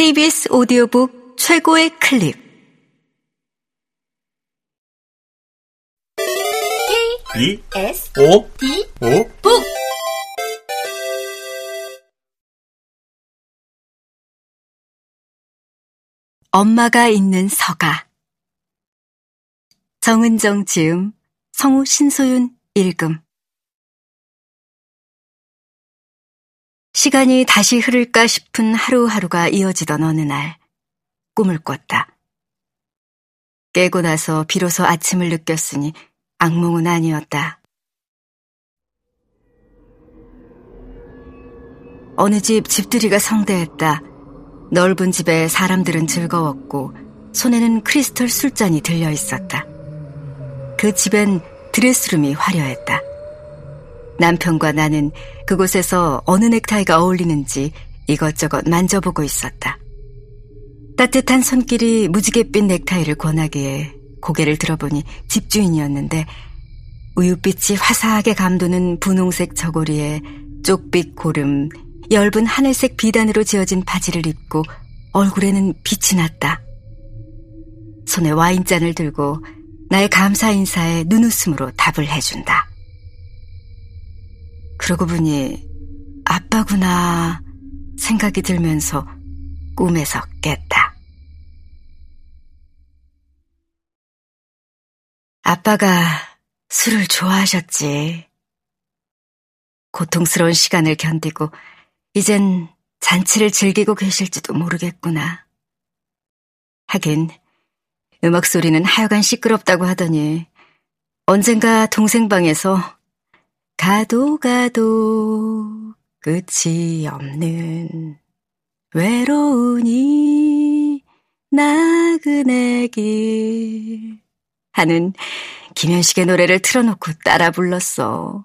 KBS 오디오북 최고의 클립. B S O D O. 북 엄마가 있는 서가. 정은정 지음 성우 신소윤 읽음 시간이 다시 흐를까 싶은 하루하루가 이어지던 어느 날 꿈을 꿨다. 깨고 나서 비로소 아침을 느꼈으니 악몽은 아니었다. 어느 집 집들이가 성대했다. 넓은 집에 사람들은 즐거웠고 손에는 크리스털 술잔이 들려 있었다. 그 집엔 드레스룸이 화려했다. 남편과 나는 그곳에서 어느 넥타이가 어울리는지 이것저것 만져보고 있었다. 따뜻한 손길이 무지갯빛 넥타이를 권하기에 고개를 들어보니 집주인이었는데 우윳빛이 화사하게 감도는 분홍색 저고리에 쪽빛 고름, 엷은 하늘색 비단으로 지어진 바지를 입고 얼굴에는 빛이 났다. 손에 와인잔을 들고 나의 감사 인사에 눈웃음으로 답을 해준다. 그러고 보니 아빠구나 생각이 들면서 꿈에서 깼다. 아빠가 술을 좋아하셨지. 고통스러운 시간을 견디고 이젠 잔치를 즐기고 계실지도 모르겠구나. 하긴 음악 소리는 하여간 시끄럽다고 하더니 언젠가 동생 방에서 가도 가도 끝이 없는 외로우니 나그네 길 하는 김현식의 노래를 틀어놓고 따라 불렀어.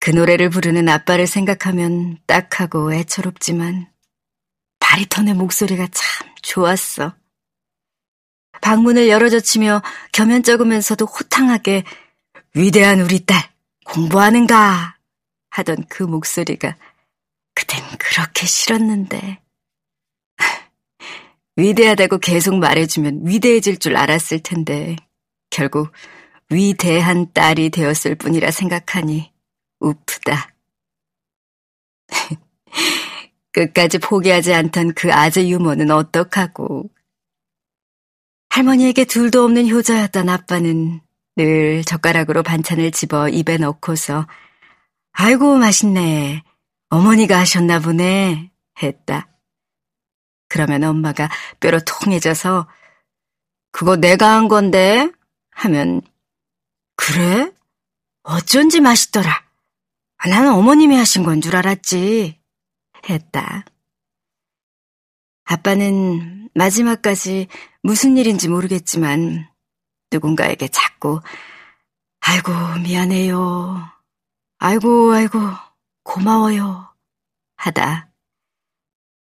그 노래를 부르는 아빠를 생각하면 딱하고 애처롭지만 바리톤의 목소리가 참 좋았어. 방문을 열어젖히며 겸연쩍으면서도 호탕하게 위대한 우리 딸 공부하는가 하던 그 목소리가 그땐 그렇게 싫었는데 위대하다고 계속 말해주면 위대해질 줄 알았을 텐데 결국 위대한 딸이 되었을 뿐이라 생각하니 우프다. 끝까지 포기하지 않던 그 아재 유머는 어떡하고. 할머니에게 둘도 없는 효자였던 아빠는 늘 젓가락으로 반찬을 집어 입에 넣고서 아이고 맛있네. 어머니가 하셨나 보네. 했다. 그러면 엄마가 뼈로 통해져서 그거 내가 한 건데 하면 그래? 어쩐지 맛있더라. 아, 나는 어머님이 하신 건 줄 알았지. 했다. 아빠는 마지막까지 무슨 일인지 모르겠지만 누군가에게 자꾸 아이고 미안해요. 아이고 아이고 고마워요. 하다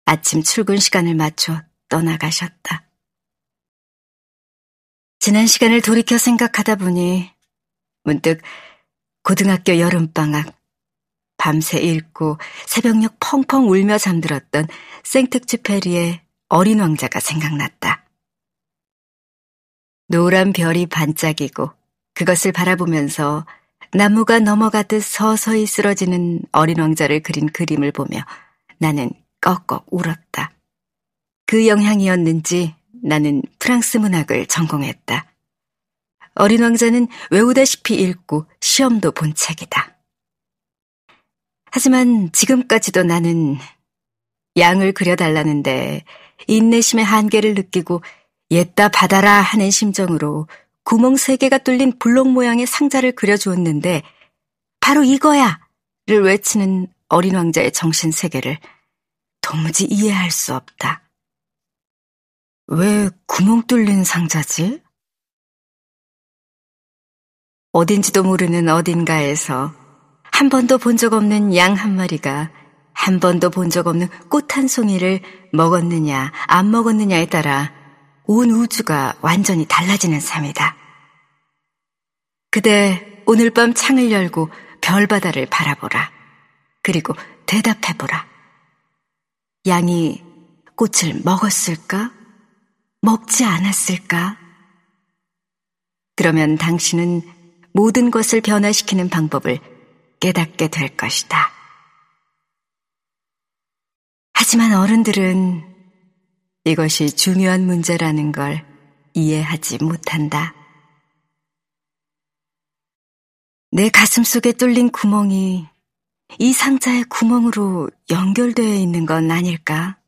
아침 출근 시간을 맞춰 떠나가셨다. 지난 시간을 돌이켜 생각하다 보니 문득 고등학교 여름방학 밤새 읽고 새벽녘 펑펑 울며 잠들었던 생특쥐페리의 어린 왕자가 생각났다. 노란 별이 반짝이고 그것을 바라보면서 나무가 넘어가듯 서서히 쓰러지는 어린 왕자를 그린 그림을 보며 나는 꺽꺽 울었다. 그 영향이었는지 나는 프랑스 문학을 전공했다. 어린 왕자는 외우다시피 읽고 시험도 본 책이다. 하지만 지금까지도 나는 양을 그려달라는데 인내심의 한계를 느끼고 옛다 받아라 하는 심정으로 구멍 세 개가 뚫린 블록 모양의 상자를 그려주었는데 바로 이거야! 를 외치는 어린 왕자의 정신 세계를 도무지 이해할 수 없다. 왜 구멍 뚫린 상자지? 어딘지도 모르는 어딘가에서 한 번도 본 적 없는 양 한 마리가 한 번도 본 적 없는 꽃 한 송이를 먹었느냐, 안 먹었느냐에 따라 온 우주가 완전히 달라지는 삶이다. 그대 오늘 밤 창을 열고 별바다를 바라보라. 그리고 대답해보라. 양이 꽃을 먹었을까? 먹지 않았을까? 그러면 당신은 모든 것을 변화시키는 방법을 깨닫게 될 것이다. 하지만 어른들은 이것이 중요한 문제라는 걸 이해하지 못한다. 내 가슴 속에 뚫린 구멍이 이 상자의 구멍으로 연결되어 있는 건 아닐까?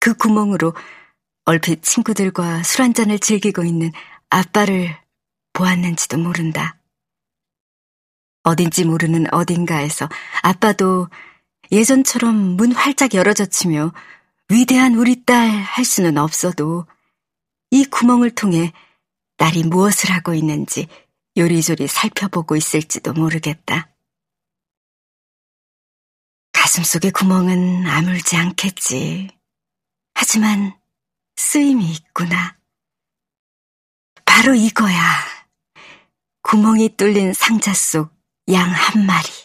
그 구멍으로 얼핏 친구들과 술 한잔을 즐기고 있는 아빠를 보았는지도 모른다. 어딘지 모르는 어딘가에서 아빠도 예전처럼 문 활짝 열어젖히며 위대한 우리 딸 할 수는 없어도 이 구멍을 통해 딸이 무엇을 하고 있는지 요리조리 살펴보고 있을지도 모르겠다. 가슴 속의 구멍은 아물지 않겠지. 하지만 쓰임이 있구나. 바로 이거야. 구멍이 뚫린 상자 속 양 한 마리.